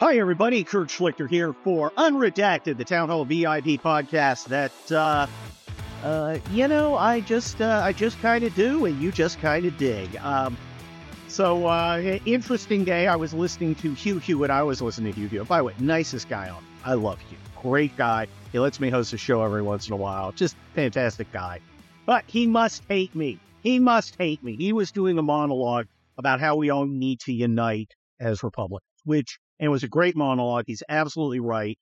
Hi, everybody. Kurt Schlichter here for Unredacted, the Town Hall VIP podcast that, uh, uh, you know, I just, uh, I just kind of do, and you just kind of dig. Um, so, uh, interesting day. I was listening to Hugh Hewitt. I was listening to Hugh Hewitt. By the way, nicest guy on. I love Hugh. Great guy. He lets me host a show every once in a while. Just fantastic guy. But he must hate me. He must hate me. He was doing a monologue about how we all need to unite as Republicans, which and it was a great monologue. He's absolutely right.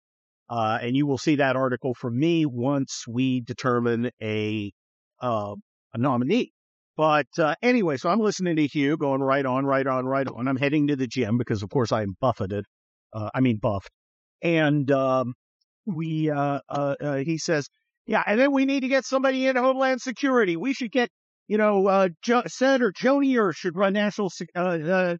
Uh, and you will see that article from me once we determine a uh, a nominee. But uh, anyway, so I'm listening to Hugh going right on, right on, right on. I'm heading to the gym because, of course, I'm buffeted. Uh, I mean, buffed. And um, we, uh, uh, he says, yeah, and then we need to get somebody in Homeland Security. We should get, you know, uh, jo- Senator Joni should run national uh,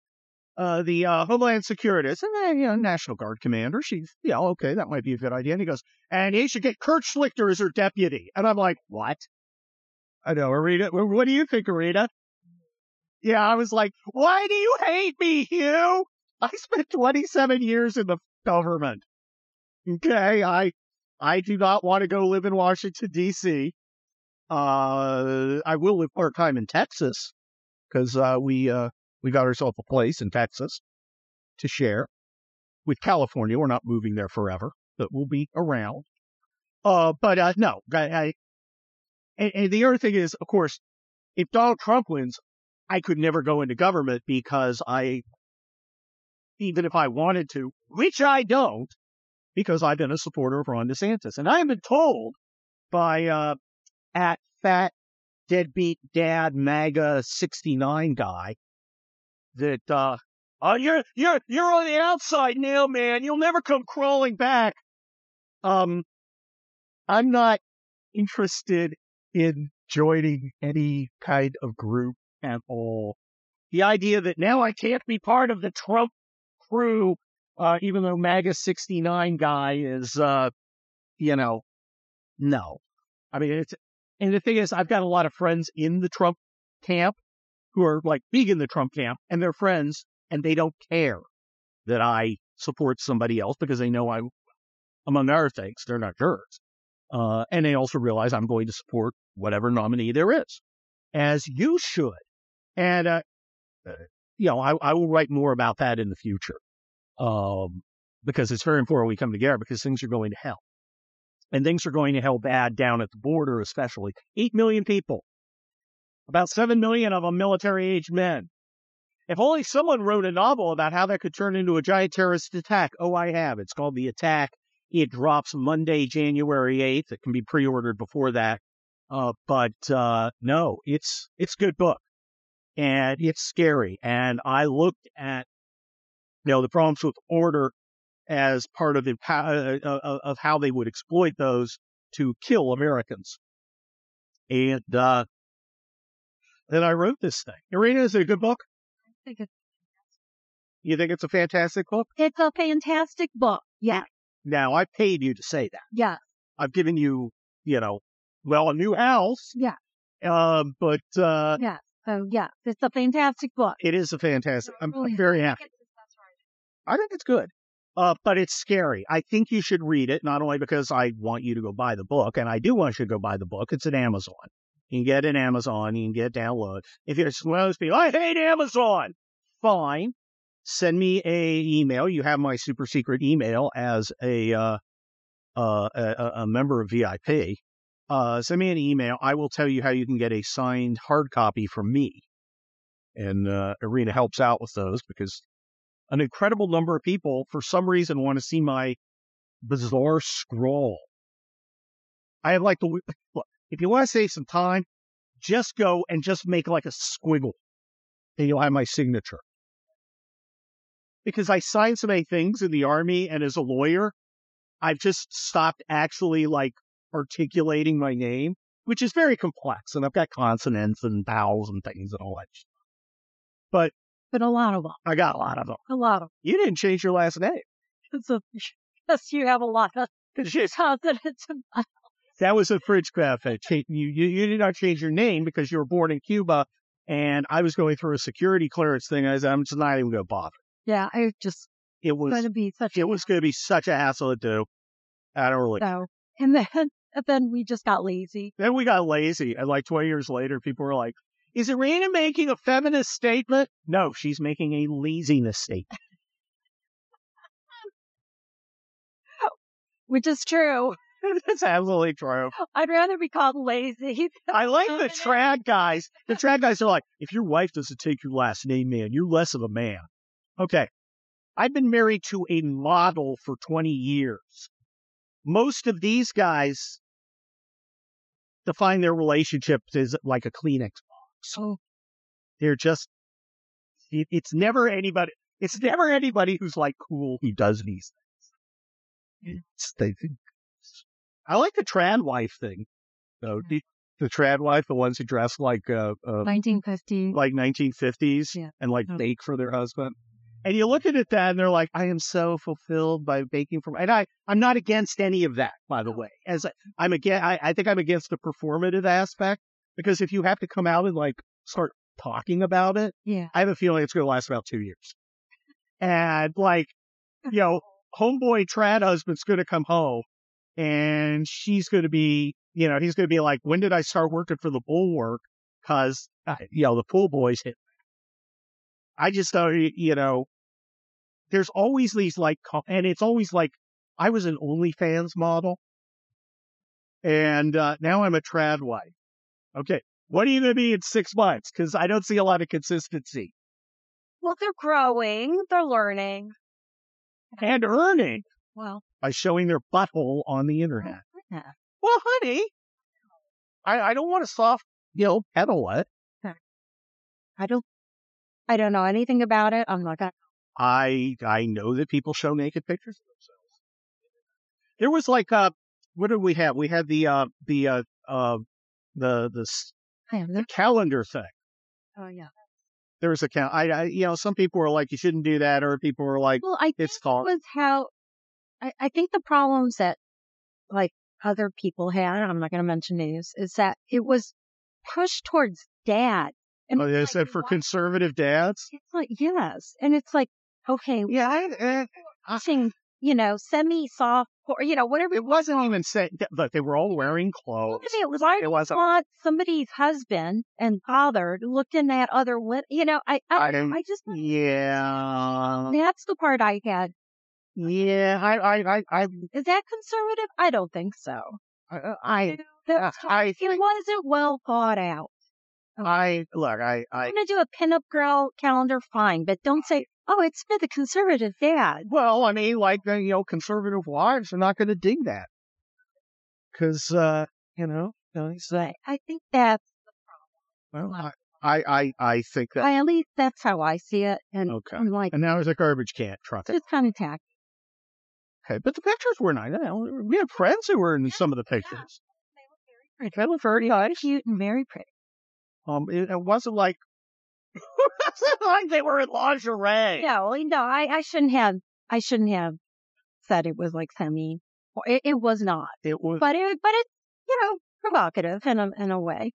uh, the uh, Homeland Security. Then, you know, National Guard commander. She's, yeah, okay, that might be a good idea. And he goes, and he should get Kurt Schlichter as her deputy. And I'm like, what? I know, Irina. What do you think, Irina? Yeah, I was like, why do you hate me, Hugh? I spent 27 years in the government. Okay, I, I do not want to go live in Washington D.C. Uh, I will live part time in Texas because uh, we uh, we got ourselves a place in Texas to share with California. We're not moving there forever, but we'll be around. Uh, but uh, no, I, I and, and the other thing is, of course, if Donald Trump wins, I could never go into government because I, even if I wanted to, which I don't, because I've been a supporter of Ron DeSantis. And I have been told by, uh, at fat deadbeat dad MAGA 69 guy that, uh, oh, you're, you're, you're on the outside now, man. You'll never come crawling back. Um, I'm not interested in joining any kind of group at all. The idea that now I can't be part of the Trump crew, uh, even though MAGA 69 guy is, uh, you know, no. I mean, it's, and the thing is, I've got a lot of friends in the Trump camp who are like big in the Trump camp and they're friends and they don't care that I support somebody else because they know I, among other things, they're not jerks. Uh, and they also realize I'm going to support whatever nominee there is, as you should. And, uh, you know, I, I will write more about that in the future. Um, because it's very important we come together because things are going to hell. And things are going to hell bad down at the border, especially. Eight million people. About seven million of them military aged men. If only someone wrote a novel about how that could turn into a giant terrorist attack. Oh, I have. It's called The Attack. It drops Monday, January 8th. It can be pre-ordered before that. Uh, but, uh, no, it's, it's a good book and it's scary. And I looked at, you know, the problems with order as part of, uh, uh, of how they would exploit those to kill Americans. And, then I wrote this thing. Irina, is it a good book? I think it's You think it's a fantastic book? it's a fantastic book. Yeah, Now, I paid you to say that. yeah, I've given you, you know, well, a new house. Yeah. Um, but, uh, yeah. So yeah, it's a fantastic book. it is a fantastic, I'm, I'm very happy. I think it's good. Uh, but it's scary. I think you should read it, not only because I want you to go buy the book, and I do want you to go buy the book. It's at Amazon. You can get at Amazon. You can get download. If you're one of those people, I hate Amazon. Fine. Send me a email. You have my super secret email as a, uh, uh, a, a member of VIP. Uh, send me an email. I will tell you how you can get a signed hard copy from me. And, uh, Irina helps out with those because an incredible number of people, for some reason, want to see my bizarre scroll. I have like the look. If you want to save some time, just go and just make like a squiggle, and you'll have my signature. Because I signed so many things in the army and as a lawyer, I've just stopped actually like articulating my name, which is very complex, and I've got consonants and vowels and things and all that. Stuff. But But a lot of them, I got a lot of them. a lot of You didn't change your last name. them. So yes, you have a lot of consonants. That was a fridge craft. You, you, you did not change your name because you were born in Cuba. And I was going through a security clearance thing. I I'm just not even going to bother. Yeah, I just it was going to be such it was going to be such a hassle to do. I don't really. so. And then, and then we just got lazy. Then we got lazy, and like 20 years later, people were like, "Is Irina making a feminist statement?" No, she's making a laziness statement. Which is true. That's absolutely true. I'd rather be called lazy. I like the trad guys. The trad guys are like, if your wife doesn't take your last name, man, you're less of a man. Okay. I've been married to a model for 20 years. Most of these guys define their relationships as like a Kleenex box. So They're just, it, it's never anybody, it's never anybody who's like cool who does these things. Hmm. It's, they, I like the trad wife thing, though. The, the trad wife, the ones who dress like, uh, uh, 1950. like 1950s Yeah. and like bake for their husband. And you look at it that and they're like, I am so fulfilled by baking for, and I, I'm not against any of that, by the way. As I, I'm again, I, I think I'm against the performative aspect because if you have to come out and like start talking about it, Yeah. I have a feeling it's going to last about two years. And like, you know, homeboy trad husband's going to come home and she's going to be, you know, he's going to be like, when did I start working for the bulwark? Cause, uh, you know, the pool boys hit. me." I just thought, you know, there's always these like, and it's always like, I was an OnlyFans model and, uh, now I'm a trad wife. Okay. What are you going to be in six months? Cause I don't see a lot of consistency Well, they're growing. They're learning. and earning Well, by showing their butthole on the internet. yeah. Well, honey, I, I don't want to soft, you know, pedal it. I don't, I don't know anything about it. I'm not gonna. I I know that people show naked pictures of themselves. There was like uh what did we have? We had the uh the uh uh the the, the calendar thing. Oh yeah. There was a count. I, I you know some people were like you shouldn't do that, or people were like Well, I think it's it called. was how. I, I think the problems that, like other people had, I'm not going to mention names, is that it was pushed towards dad. And Oh, they like, said for why- conservative dads. It's like yes, and it's like okay, Yeah, I, uh, I- watching you know semi soft or you know whatever. it wasn't even saying. Look, they were all wearing clothes. It was I It wasn't. want somebody's husband and father looking at other women. You know, I I, I. I just Yeah. that's the part I had. Yeah, I, I, I, I, Is that conservative? I don't think so. I, I, That's- I it think, wasn't well thought out. I, look, I, I, I'm gonna do a pinup girl calendar, fine, but don't say, "Oh, it's for the conservative dad." well, I mean, like, uh, you know, conservative wives are not going to dig that. Cause, uh, you know, you know, he's, uh, I, I think that's, the problem. well, I, I, I, I think that, I, at least that's how I see it, and okay. I'm like, And now there's a garbage can truck. it's kind of tacky. Okay. But the pictures were nice. We had friends who were in some of the pictures. They look very pretty. They were nice. Cute and very pretty. Um, it, it wasn't like, it wasn't like they were in lingerie. No, well, no, I, I shouldn't have, I shouldn't have said it was like semi. It, it was not, It was, but it, but it's, you know, provocative in a, in a way.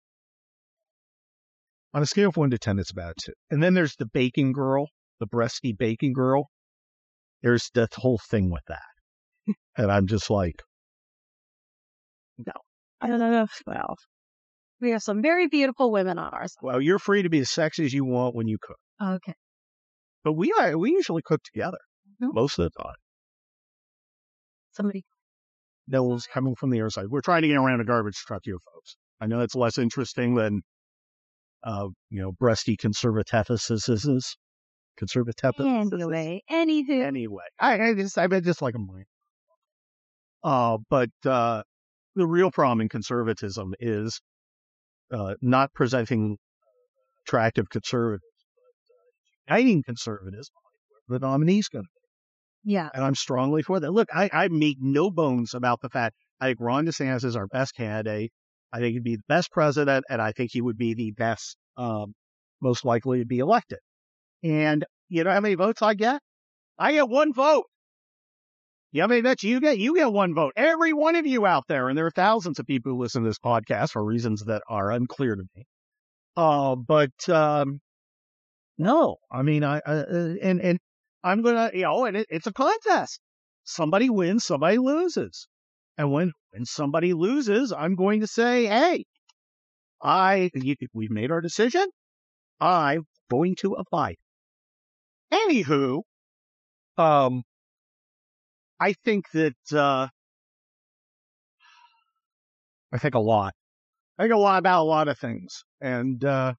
on a scale of one to ten, it's about two. And then there's the baking girl, the breasty baking girl. There's the whole thing with that, and I'm just like, No. I don't know. Well, we have some very beautiful women on our side. well, you're free to be as sexy as you want when you cook, Okay. but we are we usually cook together Mhm. most of the time. Somebody. No one's coming from the other side. We're trying to get around a garbage truck here, folks. I know it's less interesting than, uh, you know, breasty conservatives. Conservatives. Anyway, anywho, anyway. I, I just I just like a mind. Uh, but uh, the real problem in conservatism is uh, not presenting attractive conservatives, but uh, uniting conservatives. The nominee's going to, be. yeah, and I'm strongly for that. Look, I, I make no bones about the fact I think Ron DeSantis is our best candidate. I think he'd be the best president, and I think he would be the best, um, most likely to be elected. And you know how many votes I get? I get one vote. Know how many votes you get? You get one vote. Every one of you out there, and there are thousands of people who listen to this podcast for reasons that are unclear to me. Uh, but um, no, I mean, I, I uh, and and I'm gonna, you know, and it, it's a contest. Somebody wins, somebody loses. And when, when somebody loses, I'm going to say, hey, I, you, we've made our decision. I'm going to abide. Anywho, um, I think that, uh, I think a lot. I think a lot about a lot of things. And, uh,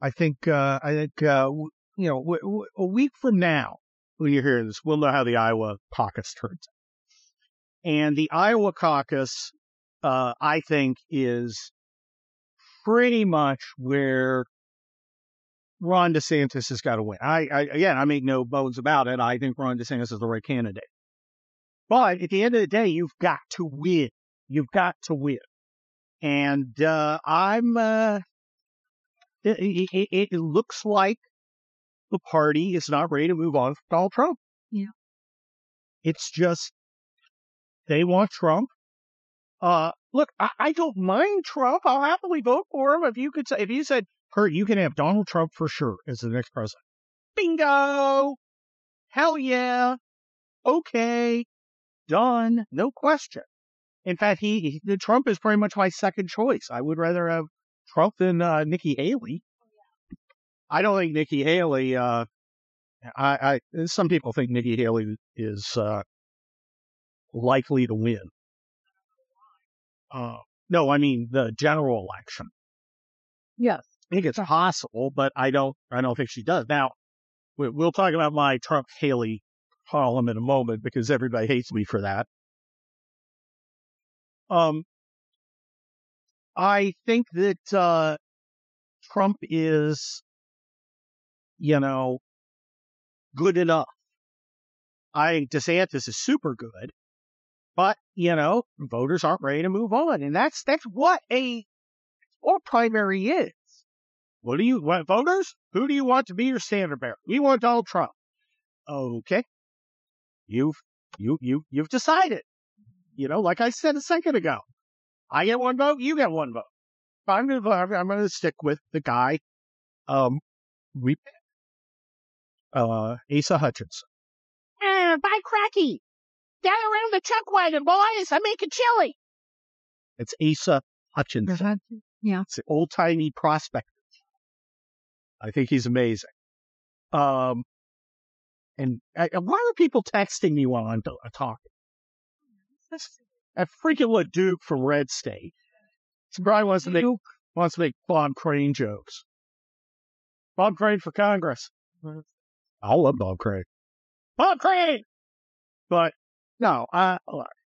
I think, uh, I think, uh, you know, w- w- a week from now, when you hear this, we'll know how the Iowa caucus turns out. And the Iowa caucus, uh, I think is pretty much where Ron DeSantis has got to win. I, I, again, I make no bones about it. I think Ron DeSantis is the right candidate. But at the end of the day, you've got to win. You've got to win. And, uh, I'm, uh, it, it, it looks like the party is not ready to move on from Donald Trump. Yeah. It's just they want Trump. Uh, look, I, I don't mind Trump. I'll happily vote for him if you could say if you said, "Kurt, you can have Donald Trump for sure as the next president." Bingo! Hell yeah! Okay, done. No question. In fact, he, he Trump is pretty much my second choice. I would rather have Trump than uh, Nikki Haley. I don't think Nikki Haley. Uh, I, I some people think Nikki Haley is uh, likely to win. Uh, no, I mean the general election. Yes. I think it's possible, but I don't. I don't think she does. Now, we'll talk about my Trump Haley column in a moment because everybody hates me for that. Um, I think that uh, Trump is, you know, good enough. I think DeSantis is super good, but you know, voters aren't ready to move on, and that's that's what a what primary is. What do you want, voters? Who do you want to be your standard bearer? We want Donald Trump. Okay, you've you you you've decided. You know, like I said a second ago, I get one vote, you get one vote. I'm gonna I'm gonna stick with the guy. Um, we uh Asa Hutchinson. Ah, by cracky. Gather around the chuck wagon, boys. I'm making chili. It's Asa Hutchinson. Yeah. It's the old timey prospector. I think he's amazing. Um, and uh, why are people texting me while I'm t- talking? That freaking Leduc from Red State. He probably wants to make wants to make Bob Crane jokes. Bob Crane for Congress. I love Bob Crane. Bob Crane. But no, uh,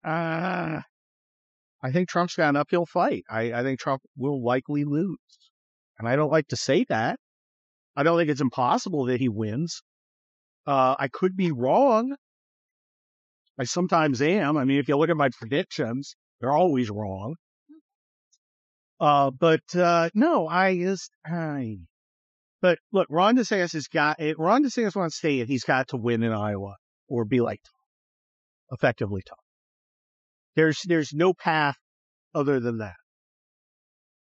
uh, I think Trump's got an uphill fight. I, I think Trump will likely lose, and I don't like to say that. I don't think it's impossible that he wins. Uh, I could be wrong. I sometimes am. I mean, if you look at my predictions, they're always wrong. Uh, but, uh, no, I just, I, but look, Ron DeSantis has got, eh, Ron DeSantis wants to say it. He's got to win in Iowa or be like effectively tough. There's, there's no path other than that.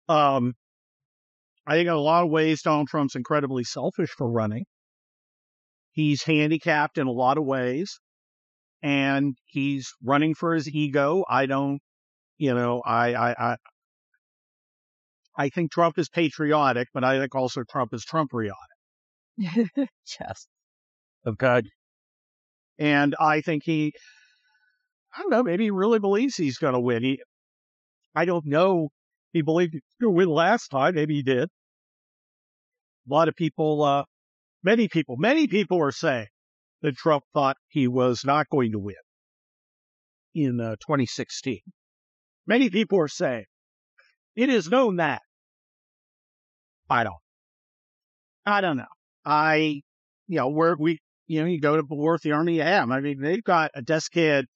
Um, I think in a lot of ways, Donald Trump's incredibly selfish for running. He's handicapped in a lot of ways and he's running for his ego. I don't, you know, I, I, I, I think Trump is patriotic, but I think also Trump is Trumpriotic. yes. God, And I think he, I don't know, maybe he really believes he's going to win. He, I don't know. He believed he was going to win last time. Maybe he did. A lot of people, uh, many people, many people are saying that Trump thought he was not going to win in uh, 2016. Many people are saying it is known that. I don't. I don't know. I, you know, where we, you know, you go to War the Army AM. I mean, they've got a desk head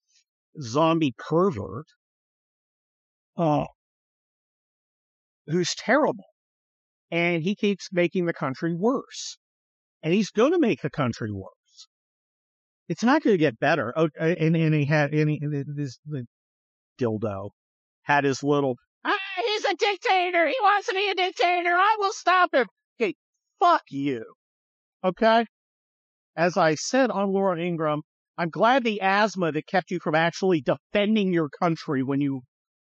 zombie pervert, uh, who's terrible. And he keeps making the country worse. And he's going to make the country worse. It's not going to get better. Oh, and, and he had, he, this, dildo had his little, Ah, he's a dictator. He wants to be a dictator. I will stop him. okay, fuck you. Okay? as I said on Laura Ingraham, I'm glad the asthma that kept you from actually defending your country when you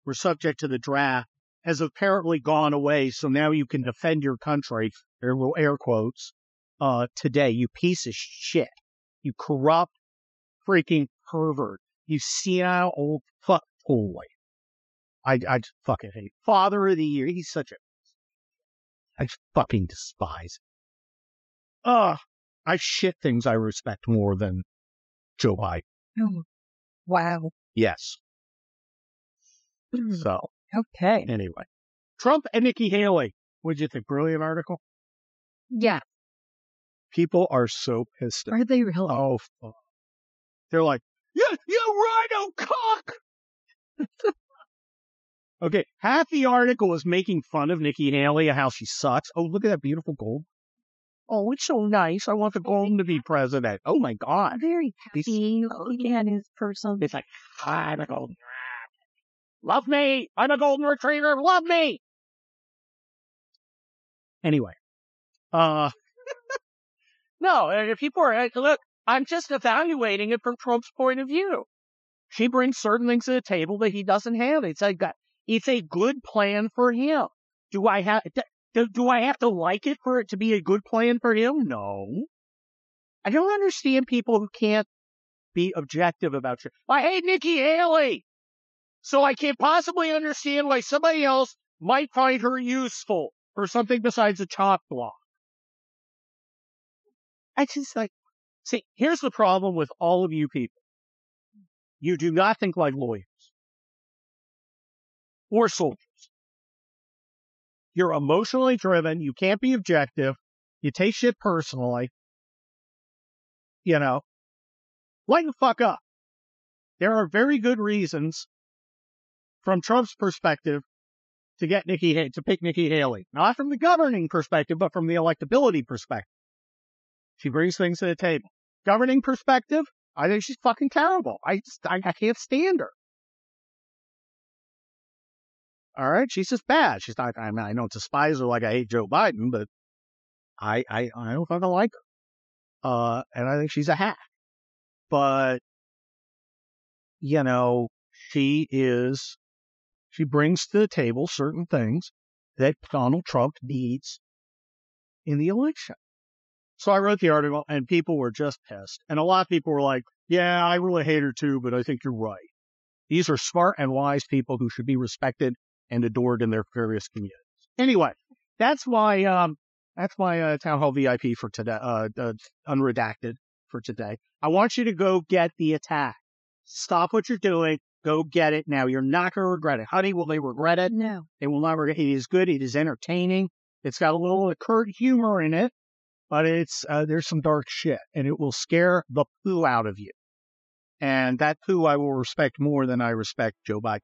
were subject to the draft has apparently gone away. So now you can defend your country, air, air quotes, uh, today, you piece of shit. You corrupt freaking pervert. You senile old fuck boy. I, I just fucking hate Father of the Year. He's such a, I fucking despise. Ugh. I shit things I respect more than Joe Biden. Oh, wow. Yes. Hmm. So Okay. anyway, Trump and Nikki Haley. What'd you think? Brilliant article. Yeah. People are so pissed. Are they really? Oh, fuck. They're like, you, you rhino cock. okay, half the article is making fun of Nikki Haley and how she sucks. Oh, look at that beautiful gold. Oh, it's so nice. I want the golden to be president. Oh my God. Very happy at his person. It's like, I'm a golden. Love me. I'm a golden retriever. Love me. Anyway, uh, no, uh, people are, look, I'm just evaluating it from Trump's point of view. She brings certain things to the table that he doesn't have. It's a, it's a good plan for him. Do I have, do, do I have to like it for it to be a good plan for him? No. I don't understand people who can't be objective about shit. I hate Nikki Haley. So I can't possibly understand why somebody else might find her useful for something besides a top block. I just like, see, here's the problem with all of you people. You do not think like lawyers or soldiers. You're emotionally driven. You can't be objective. You take shit personally. You know, lighten the fuck up. There are very good reasons from Trump's perspective to get Nikki to pick Nikki Haley, not from the governing perspective, but from the electability perspective. She brings things to the table. Governing perspective, I think she's fucking terrible. I just I, can't stand her. All right, she's just bad. She's not. I mean, I don't despise her like I hate Joe Biden, but I I I don't fucking like her. Uh, and I think she's a hack. But you know, she is she brings to the table certain things that Donald Trump needs in the election. So I wrote the article and people were just pissed. And a lot of people were like, yeah, I really hate her too, but I think you're right. These are smart and wise people who should be respected and adored in their various communities. Anyway, that's my, um, that's my uh, town hall VIP for today, uh, uh, unredacted for today. I want you to go get the attack. Stop what you're doing. Go get it now. You're not going to regret it. Honey, will they regret it? No. They will not regret it. is good. It is entertaining. It's got a little of curt humor in it, but it's, uh, there's some dark shit and it will scare the poo out of you. And that poo I will respect more than I respect Joe Biden.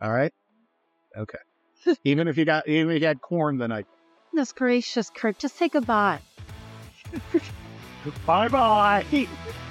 All right. Okay. even if you got, even if you had corn the night. Goodness gracious, Kurt. Just say goodbye. Bye bye.